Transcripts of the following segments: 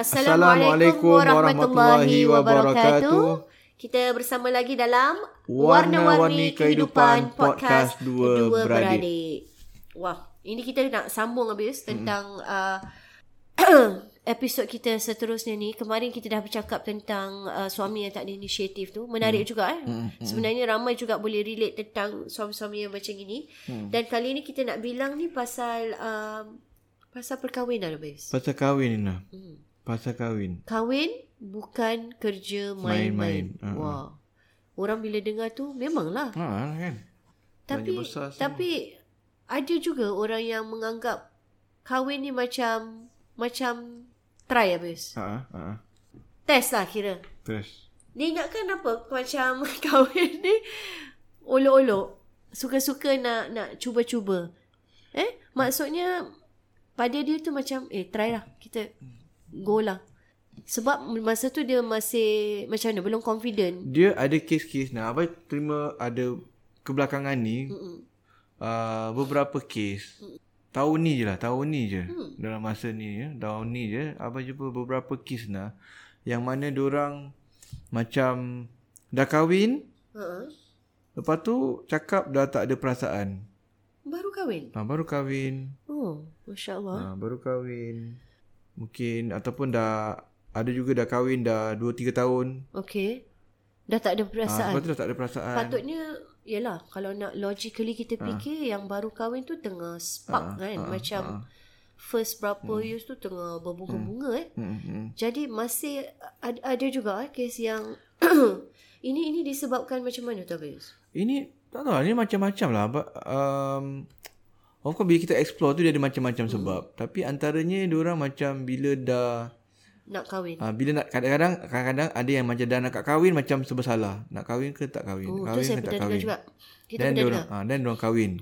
Assalamualaikum warahmatullahi wabarakatuh. Kita bersama lagi dalam Warna-Warni Kehidupan Podcast Dua Beradik. Wah, ini kita nak sambung habis tentang hmm. uh, episod kita seterusnya ni. Kemarin kita dah bercakap tentang uh, suami yang tak ada inisiatif tu. Menarik hmm. juga eh. Hmm. Sebenarnya ramai juga boleh relate tentang suami-suami yang macam ini. Hmm. Dan kali ni kita nak bilang ni pasal uh, pasal perkahwinan habis. Pasal kahwin ni. Hmm. Pasal kahwin. Kahwin bukan kerja main-main. Uh-huh. Wah. Orang bila dengar tu memanglah. Ha kan. Tapi tapi ada juga orang yang menganggap kahwin ni macam macam try habis. Ha uh-huh. Test lah kira. Test. Dia ingatkan apa macam kahwin ni olok-olok. Suka-suka nak nak cuba-cuba. Eh, maksudnya pada dia tu macam eh try lah kita go lah. Sebab masa tu dia masih macam mana belum confident. Dia ada kes-kes nah. Abang terima ada kebelakangan ni uh, beberapa kes. Mm. Tahun ni je lah, tahun ni je. Mm. Dalam masa ni ya, tahun ni je abang jumpa beberapa kes nah yang mana orang macam dah kahwin. Uh-huh. Lepas tu cakap dah tak ada perasaan. Baru kahwin? Ha, baru kahwin. Oh, masya-Allah. Ha, baru kahwin. Mungkin ataupun dah ada juga dah kahwin dah 2 3 tahun. Okey. Dah tak ada perasaan. Ah, ha, dah tak ada perasaan. Patutnya yalah kalau nak logically kita ha. fikir yang baru kahwin tu tengah spark ha, kan ha, macam ha. first berapa hmm. years tu tengah berbunga-bunga hmm. eh. Hmm, hmm. Jadi masih ada, ada juga eh kes yang ini ini disebabkan macam mana tu Abis? Ini tak tahu ini macam-macam lah. Um, Of course bila kita explore tu dia ada macam-macam hmm. sebab. Tapi antaranya dia orang macam bila dah nak kahwin. Ah bila nak kadang-kadang kadang-kadang ada yang macam dah nak kahwin macam serba salah. Nak kahwin ke tak kahwin? Oh, kahwin ke tak kahwin? Juga. Kita dan dia orang ah dan dia orang kahwin.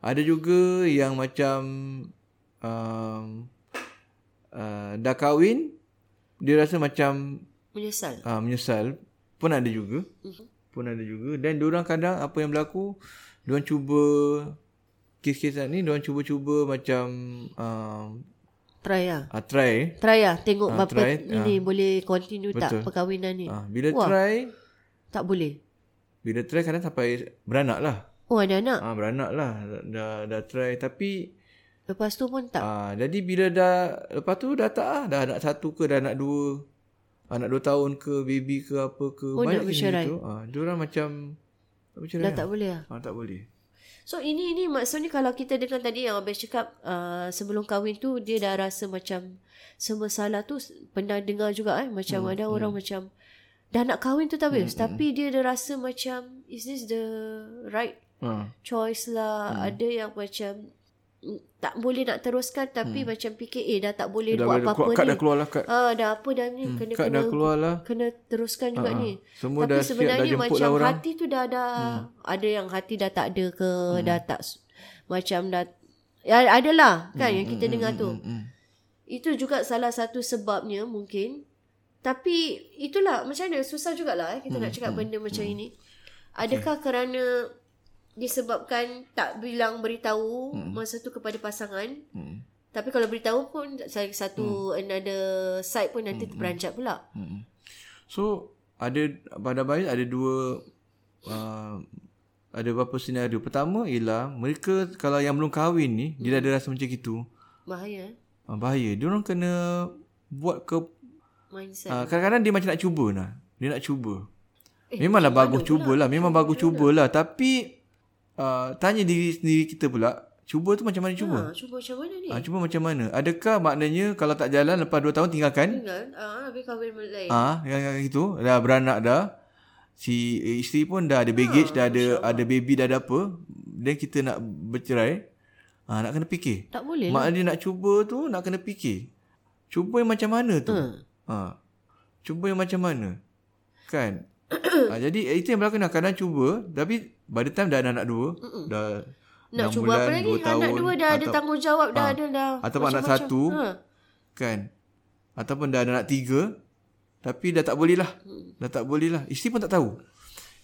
Ada juga yang macam um, uh, dah kahwin dia rasa macam menyesal. Ah menyesal pun ada juga. Uh-huh. Pun ada juga dan dia orang kadang apa yang berlaku dia orang cuba kes-kes ni dia orang cuba-cuba macam uh, try lah. Uh, try. Try lah tengok uh, berapa ini uh, boleh continue betul. tak perkahwinan ni. Uh, bila Wah, try tak boleh. Bila try kadang sampai beranak lah. Oh ada anak. Ah uh, beranak lah dah dah try tapi lepas tu pun tak. Ah uh, jadi bila dah lepas tu dah tak ah dah anak satu ke dah anak dua anak dua tahun ke baby ke apa ke oh, banyak macam tu. Ah uh, dia orang macam Dah tak boleh lah. Ah, tak boleh. So ini ini maksudnya kalau kita dengar tadi yang Abang cakap uh, sebelum kahwin tu dia dah rasa macam semua salah tu pernah dengar juga eh macam hmm, ada hmm. orang macam dah nak kahwin tu tapi hmm, tapi hmm. dia dah rasa macam is this the right hmm. choice lah hmm. ada yang macam tak boleh nak teruskan tapi hmm. macam fikir eh dah tak boleh Dah buat apa-apa keluar- kad ni. dah keluar lah, kad. Ah dah apa dah ni kena Kad kena dah keluar lah. kena teruskan juga Ah, ni. semua Tapi dah siap, dah sebenarnya macam lah. Hmm. hati tu dah dah ada yang hati dah tak ada ke dah tak macam dah ya adalah kan yang kita dengar tu. Hmm. Itu juga salah satu sebabnya mungkin. Tapi itulah macam mana susah jugalah eh, kita nak cakap benda macam ini. Adakah kerana disebabkan tak bilang beritahu masa tu kepada pasangan? Hmm. Tapi kalau beritahu pun salah satu another side pun nanti terperanjat pula. Hmm. So ada pada bayi ada dua uh, ada beberapa senario. Pertama ialah mereka kalau yang belum kahwin ni dia dah ada rasa macam gitu. Bahaya? Uh, bahaya. Dia orang kena buat ke mindset. uh, kadang-kadang dia macam nak cuba lah. Dia nak cuba. Eh, Memanglah bagus cubalah. Memang bagus cubalah. Tapi uh, tanya diri sendiri kita pula. Cuba tu macam mana cuba? Ha, cuba macam mana ni? Ha, cuba macam mana? Adakah maknanya kalau tak jalan lepas 2 tahun tinggalkan? Tinggal, ah, habis kahwin lain. Ah, yang, yang itu dah beranak dah. Si eh, isteri pun dah ada baggage, dah ada ada baby dah ada apa. Dan kita nak bercerai. Ah, nak kena fikir. Tak boleh lah. Mak dia nak cuba tu nak kena fikir. Cuba yang macam mana tu? Hmm. Ha. Cuba yang macam mana? Kan? Ha, jadi eh, itu yang berlaku nak kadang cuba tapi by the time dah ada anak dua, dah Nak 6 cuba bulan, apa lagi? 2 tahun, Anak dua dah ada atau- tanggungjawab, dah Ah. ada dah. Ataupun anak satu. Ha. kan ataupun dah ada anak tiga tapi dah tak boleh lah dah tak boleh lah isteri pun tak tahu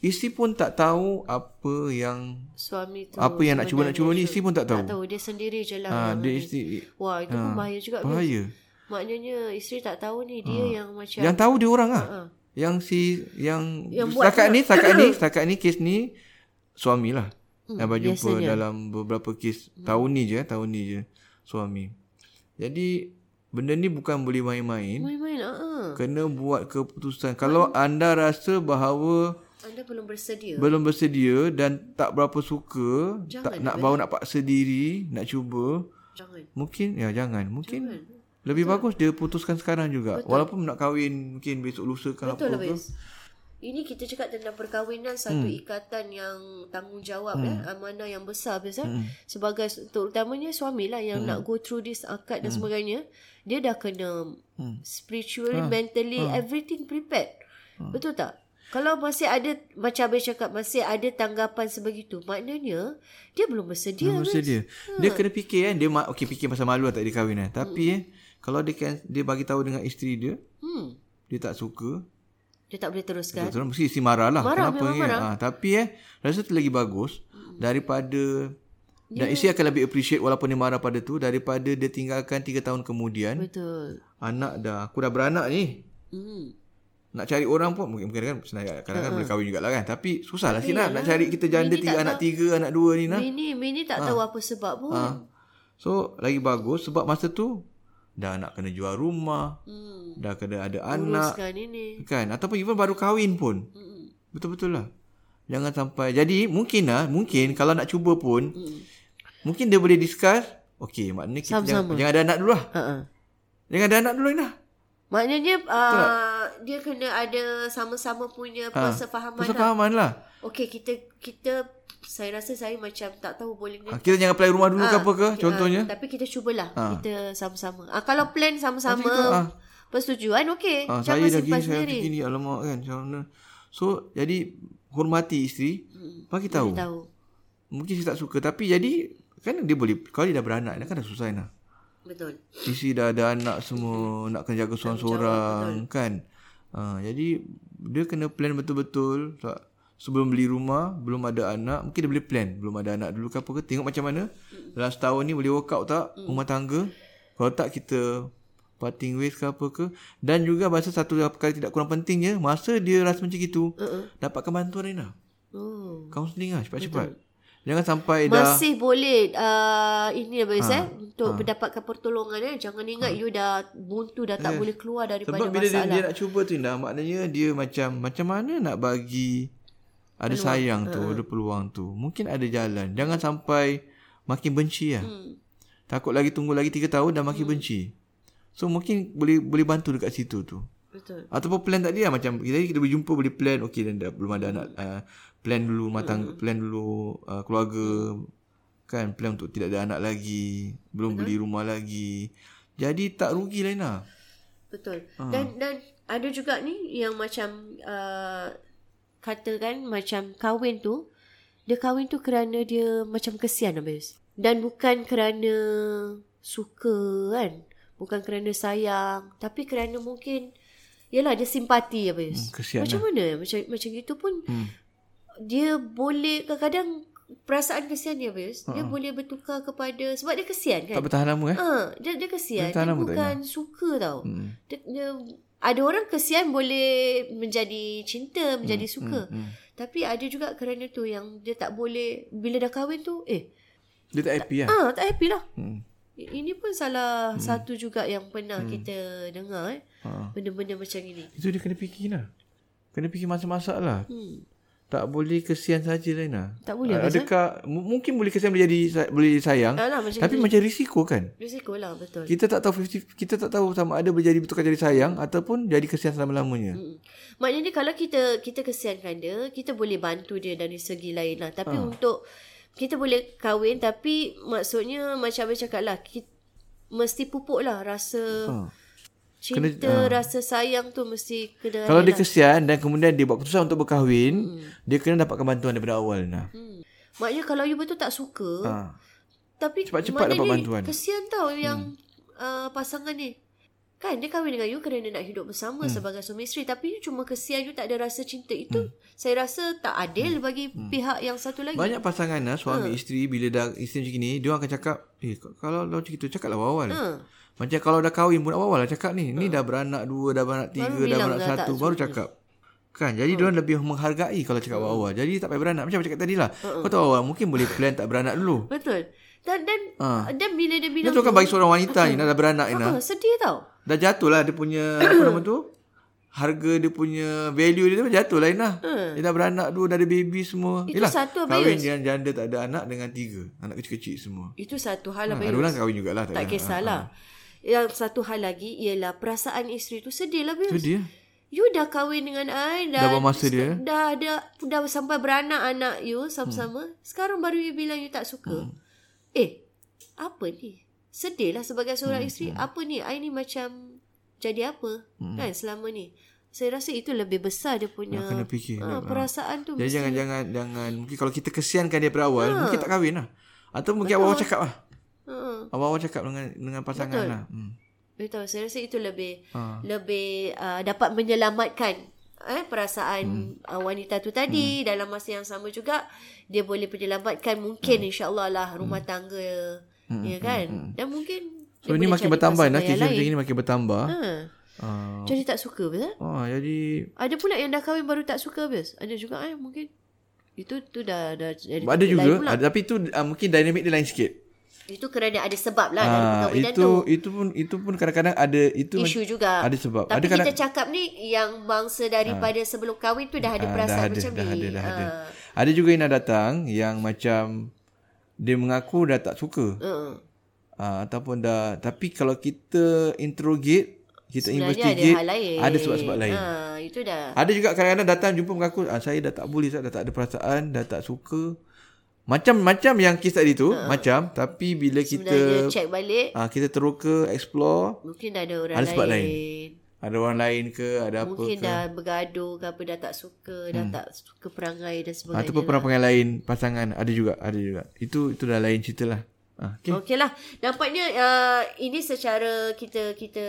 isteri pun tak tahu apa yang Suami tu. apa yang nak cuba nak cuba ni isteri pun tak tahu Tak tahu. Dia sendiri je lah. ha, dia isteri Wah, itu pun bahaya juga. Bahaya. bahaya Maknanya isteri tak tahu ni. Dia yang macam. yang tahu dia orang lah Ha. Yang si yang, Yang setakat ni setakat ni setakat ni kes ni suami lah yang berjumpa Hmm, biasanya. dalam beberapa kes tahun ni je tahun ni je suami jadi benda ni bukan boleh main-main Main-main. Ha. kena buat keputusan. Kalau anda rasa bahawa Anda belum bersedia. belum bersedia dan tak berapa suka, Jangan tak nak bawa nak paksa diri, nak cuba, Jangan. mungkin ya jangan. Mungkin Jangan. Lebih bagus dia putuskan sekarang juga. Betul. Walaupun nak kahwin mungkin besok lusa ke Betul apa lah, ke. Bez. Ini kita cakap tentang perkahwinan satu Hmm. ikatan yang tanggungjawab eh amanah yang besar Bez eh. Hmm. Sebagai terutamanya suami lah yang nak go through this akad dan sebagainya, dia dah kena Hmm. spiritually, mentally everything prepared. Betul tak? Kalau masih ada macam Abang cakap masih ada tanggapan sebegitu, maknanya dia belum bersedia. Belum bersedia. Dia kena fikir kan, dia ma- okey fikir pasal malu tak dia kahwin kan. Tapi Hmm. eh kalau dia kan dia bagi tahu dengan isteri dia, Hmm. dia tak suka, Dia tak boleh teruskan. Betul, mesti isteri marah lah. Marah, Kenapa ni? marah. Ha, tapi eh, rasa tu lagi bagus daripada dan isteri akan lebih appreciate walaupun dia marah pada tu daripada dia tinggalkan 3 tahun kemudian Betul. anak dah aku dah beranak ni Hmm. nak cari orang pun mungkin mungkin kan senang kan boleh kahwin jugalah kan tapi susah lah nak nak cari kita janda Bini tiga anak tahu. tiga anak dua ni nah Bini, bini tak tahu apa sebab pun. ha. so lagi bagus sebab masa tu dah nak kena jual rumah. Hmm. dah kena ada anak. Uruskan ini. Kan? Ataupun even baru kahwin pun. Hmm. Betul-betul lah. Jangan sampai. Jadi mungkin lah Mungkin kalau nak cuba pun Mungkin dia boleh discuss Okay maknanya kita jangan, Sama-sama. jangan ada anak dulu lah Ha Jangan ada anak dulu lah. Maknanya uh, dia kena ada sama-sama punya persefahaman lah. Persefahaman lah. Okey, kita kita saya rasa saya macam tak tahu boleh ha, Kita jangan apply rumah dulu ke Ah, apa ke ah, Contohnya tapi kita cubalah. Ah. Kita sama-sama. Ah, kalau plan sama-sama ah. persetujuan okey. ha, Saya dah gini Saya dah gini Alamak kan macam mana So jadi Hormati isteri Bagi tahu Tahu. Mungkin saya tak suka Tapi jadi Kan dia boleh Kalau dia dah beranak Dia kan dah susah lah Betul. Isteri dah ada anak semua Nak kena jaga seorang-seorang Kan ha, Jadi Dia kena plan betul-betul tak, Sebelum beli rumah Belum ada anak Mungkin dia boleh plan. Belum ada anak dulu ke apa ke Tengok macam mana. Dalam setahun ni boleh work out tak? Rumah tangga. Kalau tak kita Parting ways ke apa ke. Dan juga Masa satu perkara tidak kurang pentingnya Masa dia rasa macam itu Uh-uh. Dapatkan bantuan Rina Oh. Counselling lah cepat-cepat. Jangan sampai dah Masih boleh uh, ini apa Ha, ha, eh untuk mendapatkan pertolongan eh. Jangan ingat you dah buntu dah tak boleh keluar daripada Sebab bila dia, masalah. dia nak cuba tu Indah Maknanya dia macam Macam mana nak bagi Ada peluang. sayang tu Ada peluang tu. Mungkin ada jalan. Jangan sampai Makin benci lah. Hmm. Takut lagi tunggu lagi 3 tahun Dah makin benci. So mungkin boleh boleh bantu dekat situ tu. Betul. Ataupun plan tadi lah Macam kita, kita boleh jumpa Boleh plan Okay dan dah belum ada anak uh, Plan dulu rumah tangga Plan dulu uh, keluarga kan? Plan untuk tidak ada anak lagi, belum beli rumah lagi. Jadi tak rugi Laina. Betul. Dan dan ada juga ni yang macam uh, katakan macam kahwin tu dia kahwin tu kerana dia macam kesian habis. Dan bukan kerana suka kan. Bukan kerana sayang, tapi kerana mungkin Yalah dia simpati habis. Hmm, kesian macam mana? Macam macam gitu pun hmm. dia boleh kadang-kadang perasaan kesian dia habis, uh-huh. dia boleh bertukar kepada sebab dia kesian kan. Tak bertahan lama eh? Ha, dia dia kesian. Dia bukan suka tau. Hmm. Dia, dia ada orang kesian boleh menjadi cinta, menjadi Hmm, suka. Tapi ada juga kerana tu yang dia tak boleh bila dah kahwin tu eh Dia tak happy lah. ah tak happy lah. Hmm. Ini pun salah satu juga yang pernah kita dengar eh. Ha. Benda-benda macam ini. Itu dia kena fikir lah. Kena fikir masak-masak lah. Hmm. Tak boleh kesian saja Laina. Tak boleh, A- Adakah m- mungkin boleh kesian boleh jadi boleh sayang, Alah macam tapi tu. macam risiko kan? Risiko lah betul. Kita tak tahu 50, kita tak tahu sama ada boleh jadi bertukar jadi sayang ataupun jadi kesian selama-lamanya. Hmm. Maknanya kalau kita kita kesiankan dia, kita boleh bantu dia dari segi lain lah. Tapi Ah. untuk kita boleh kahwin tapi maksudnya macam abang cakap lah, kita, mesti pupuk lah rasa Ha. Cinta, Kena- rasa sayang tu mesti kena Kalau dia kesian dan kemudian dia buat keputusan untuk berkahwin, dia kena dapatkan bantuan daripada awal nah. Hmm. Maknanya kalau you betul tak suka, Ha. tapi Cepat-cepat dapat bantuan. Kesian tau yang uh, pasangan ni. Kan dia kahwin dengan you kerana nak hidup bersama Hmm. sebagai suami isteri tapi you cuma kesian you tak ada rasa cinta itu. Saya rasa tak adil bagi pihak yang satu lagi. Hmm. Banyak pasangan lah, Ha. suami isteri bila dah isteri macam ni, dia orang akan cakap, "Eh, kalau macam itu cakaplah awal." Ha. Macam kalau dah kahwin pun awal lah cakap ni. Ni dah beranak dua, dah beranak tiga, dah beranak dah tak satu, baru suka. cakap. Kan Jadi dia orang lebih menghargai Kalau cakap awal-awal Jadi tak payah beranak Macam cakap tadi lah Kau tahu awal Mungkin boleh plan tak beranak dulu Betul. Dan dan Ha. dan bila dia Dia bilang tu kan bagi seorang wanita ni Dah beranak ni ha, nah. sedih tau. Dah jatuh lah Dia punya Apa nama tu Harga dia punya Value dia tu jatuh lah Inah Dia dah beranak dua Dah ada baby semua Hmm. Itu satu, Abayus. Kahwin dengan janda tak ada anak Dengan tiga Anak kecil-kecil semua Itu satu hal ha, lah. Ada orang kahwin jugalah tak ada. kisahlah. Yang satu hal lagi ialah perasaan isteri tu sedih lah Bius. dia You dah kahwin dengan I Dah bermasa dia. Dah ada dah sampai beranak anak you sama-sama. Hmm. Sekarang baru you bilang you tak suka. Eh, apa ni? Sedih lah sebagai seorang Hmm, isteri. Apa ni? I ni macam jadi apa? Kan selama ni. Saya rasa itu lebih besar dia punya Nak kena fikir. Nak- perasaan tu. Jadi mesti- jangan jangan jangan mungkin kalau kita kesiankan dia pada awal, Ha. mungkin tak kahwin lah. Atau mungkin awal-awal cakap lah. Awal-awal cakap dengan dengan pasangan Betul. lah. Hmm. betul. Saya rasa itu lebih Ha. lebih uh, dapat menyelamatkan eh perasaan Hmm. uh, wanita tu tadi dalam masa yang sama juga dia boleh menyelamatkan mungkin Hmm. insyaallah lah rumah tangga ya kan dan mungkin So ini makin bertambah kes macam ini makin bertambah. ha. Ah. jadi tak suka betul Oh, jadi ada pula yang dah kahwin baru tak suka habis ada juga eh mungkin itu tu dah dah jadi ada juga ada, tapi itu uh, mungkin dinamik dia lain sikit. Itu kerana ada sebab lah dalam Ah, perkahwinan itu tu itu pun itu pun kadang-kadang ada itu isu juga ada sebab. Tapi ada kita kadang cakap ni yang bangsa daripada sebelum kahwin tu dah ada Ah, perasaan dah ada, macam dah ni. ada, dah ada. Ah, ada juga yang dah datang yang macam dia mengaku dah tak suka. Uh, ataupun dah tapi kalau kita interrogate kita Sebenarnya investigate ada hal lain. ada sebab-sebab lain. Ah, itu dah. Ada juga kadang-kadang datang jumpa mengaku ah, saya dah tak boleh saya dah tak ada perasaan, dah tak suka. Macam-macam yang kes tadi tu, macam tapi bila Sebenarnya kita check balik ah kita teroka explore mungkin dah ada orang Ada lain. sebab lain. ada orang lain ke, ada apa Mungkin dah bergaduh ke apa dah tak suka, dah tak suka perangai dan sebagainya. Ataupun perangai lain pasangan ada juga, ada juga. Itu itu dah lain cerita lah. Ah, okay. Okey lah. Nampaknya uh, ini secara kita kita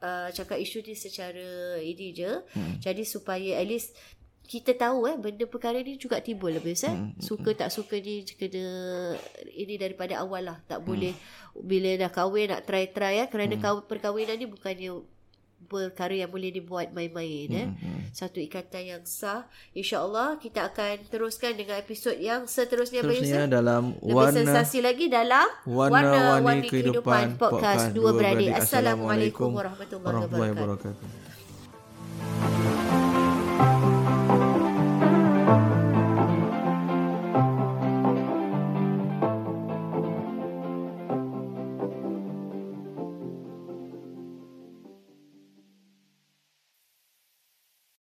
uh, cakap isu ni secara ini je. Hmm. Jadi supaya at least kita tahu eh benda perkara ni juga timbul lebih eh. Hmm. Suka tak suka ni kena ini daripada awal lah. Tak boleh bila dah kahwin nak try-try eh kerana hmm. perkahwinan ni bukannya perkara yang boleh dibuat main-main eh. Satu ikatan yang sah. InsyaAllah kita akan teruskan dengan episod yang seterusnya Abang Terusnya Yusuf. dalam Lebih warna sensasi lagi dalam Warna-warni Warna-Warni Kehidupan Kehidupan Podcast Podcast Dua Beradik. Beradik. Assalamualaikum Assalamualaikum warahmatullahi wabarakatuh.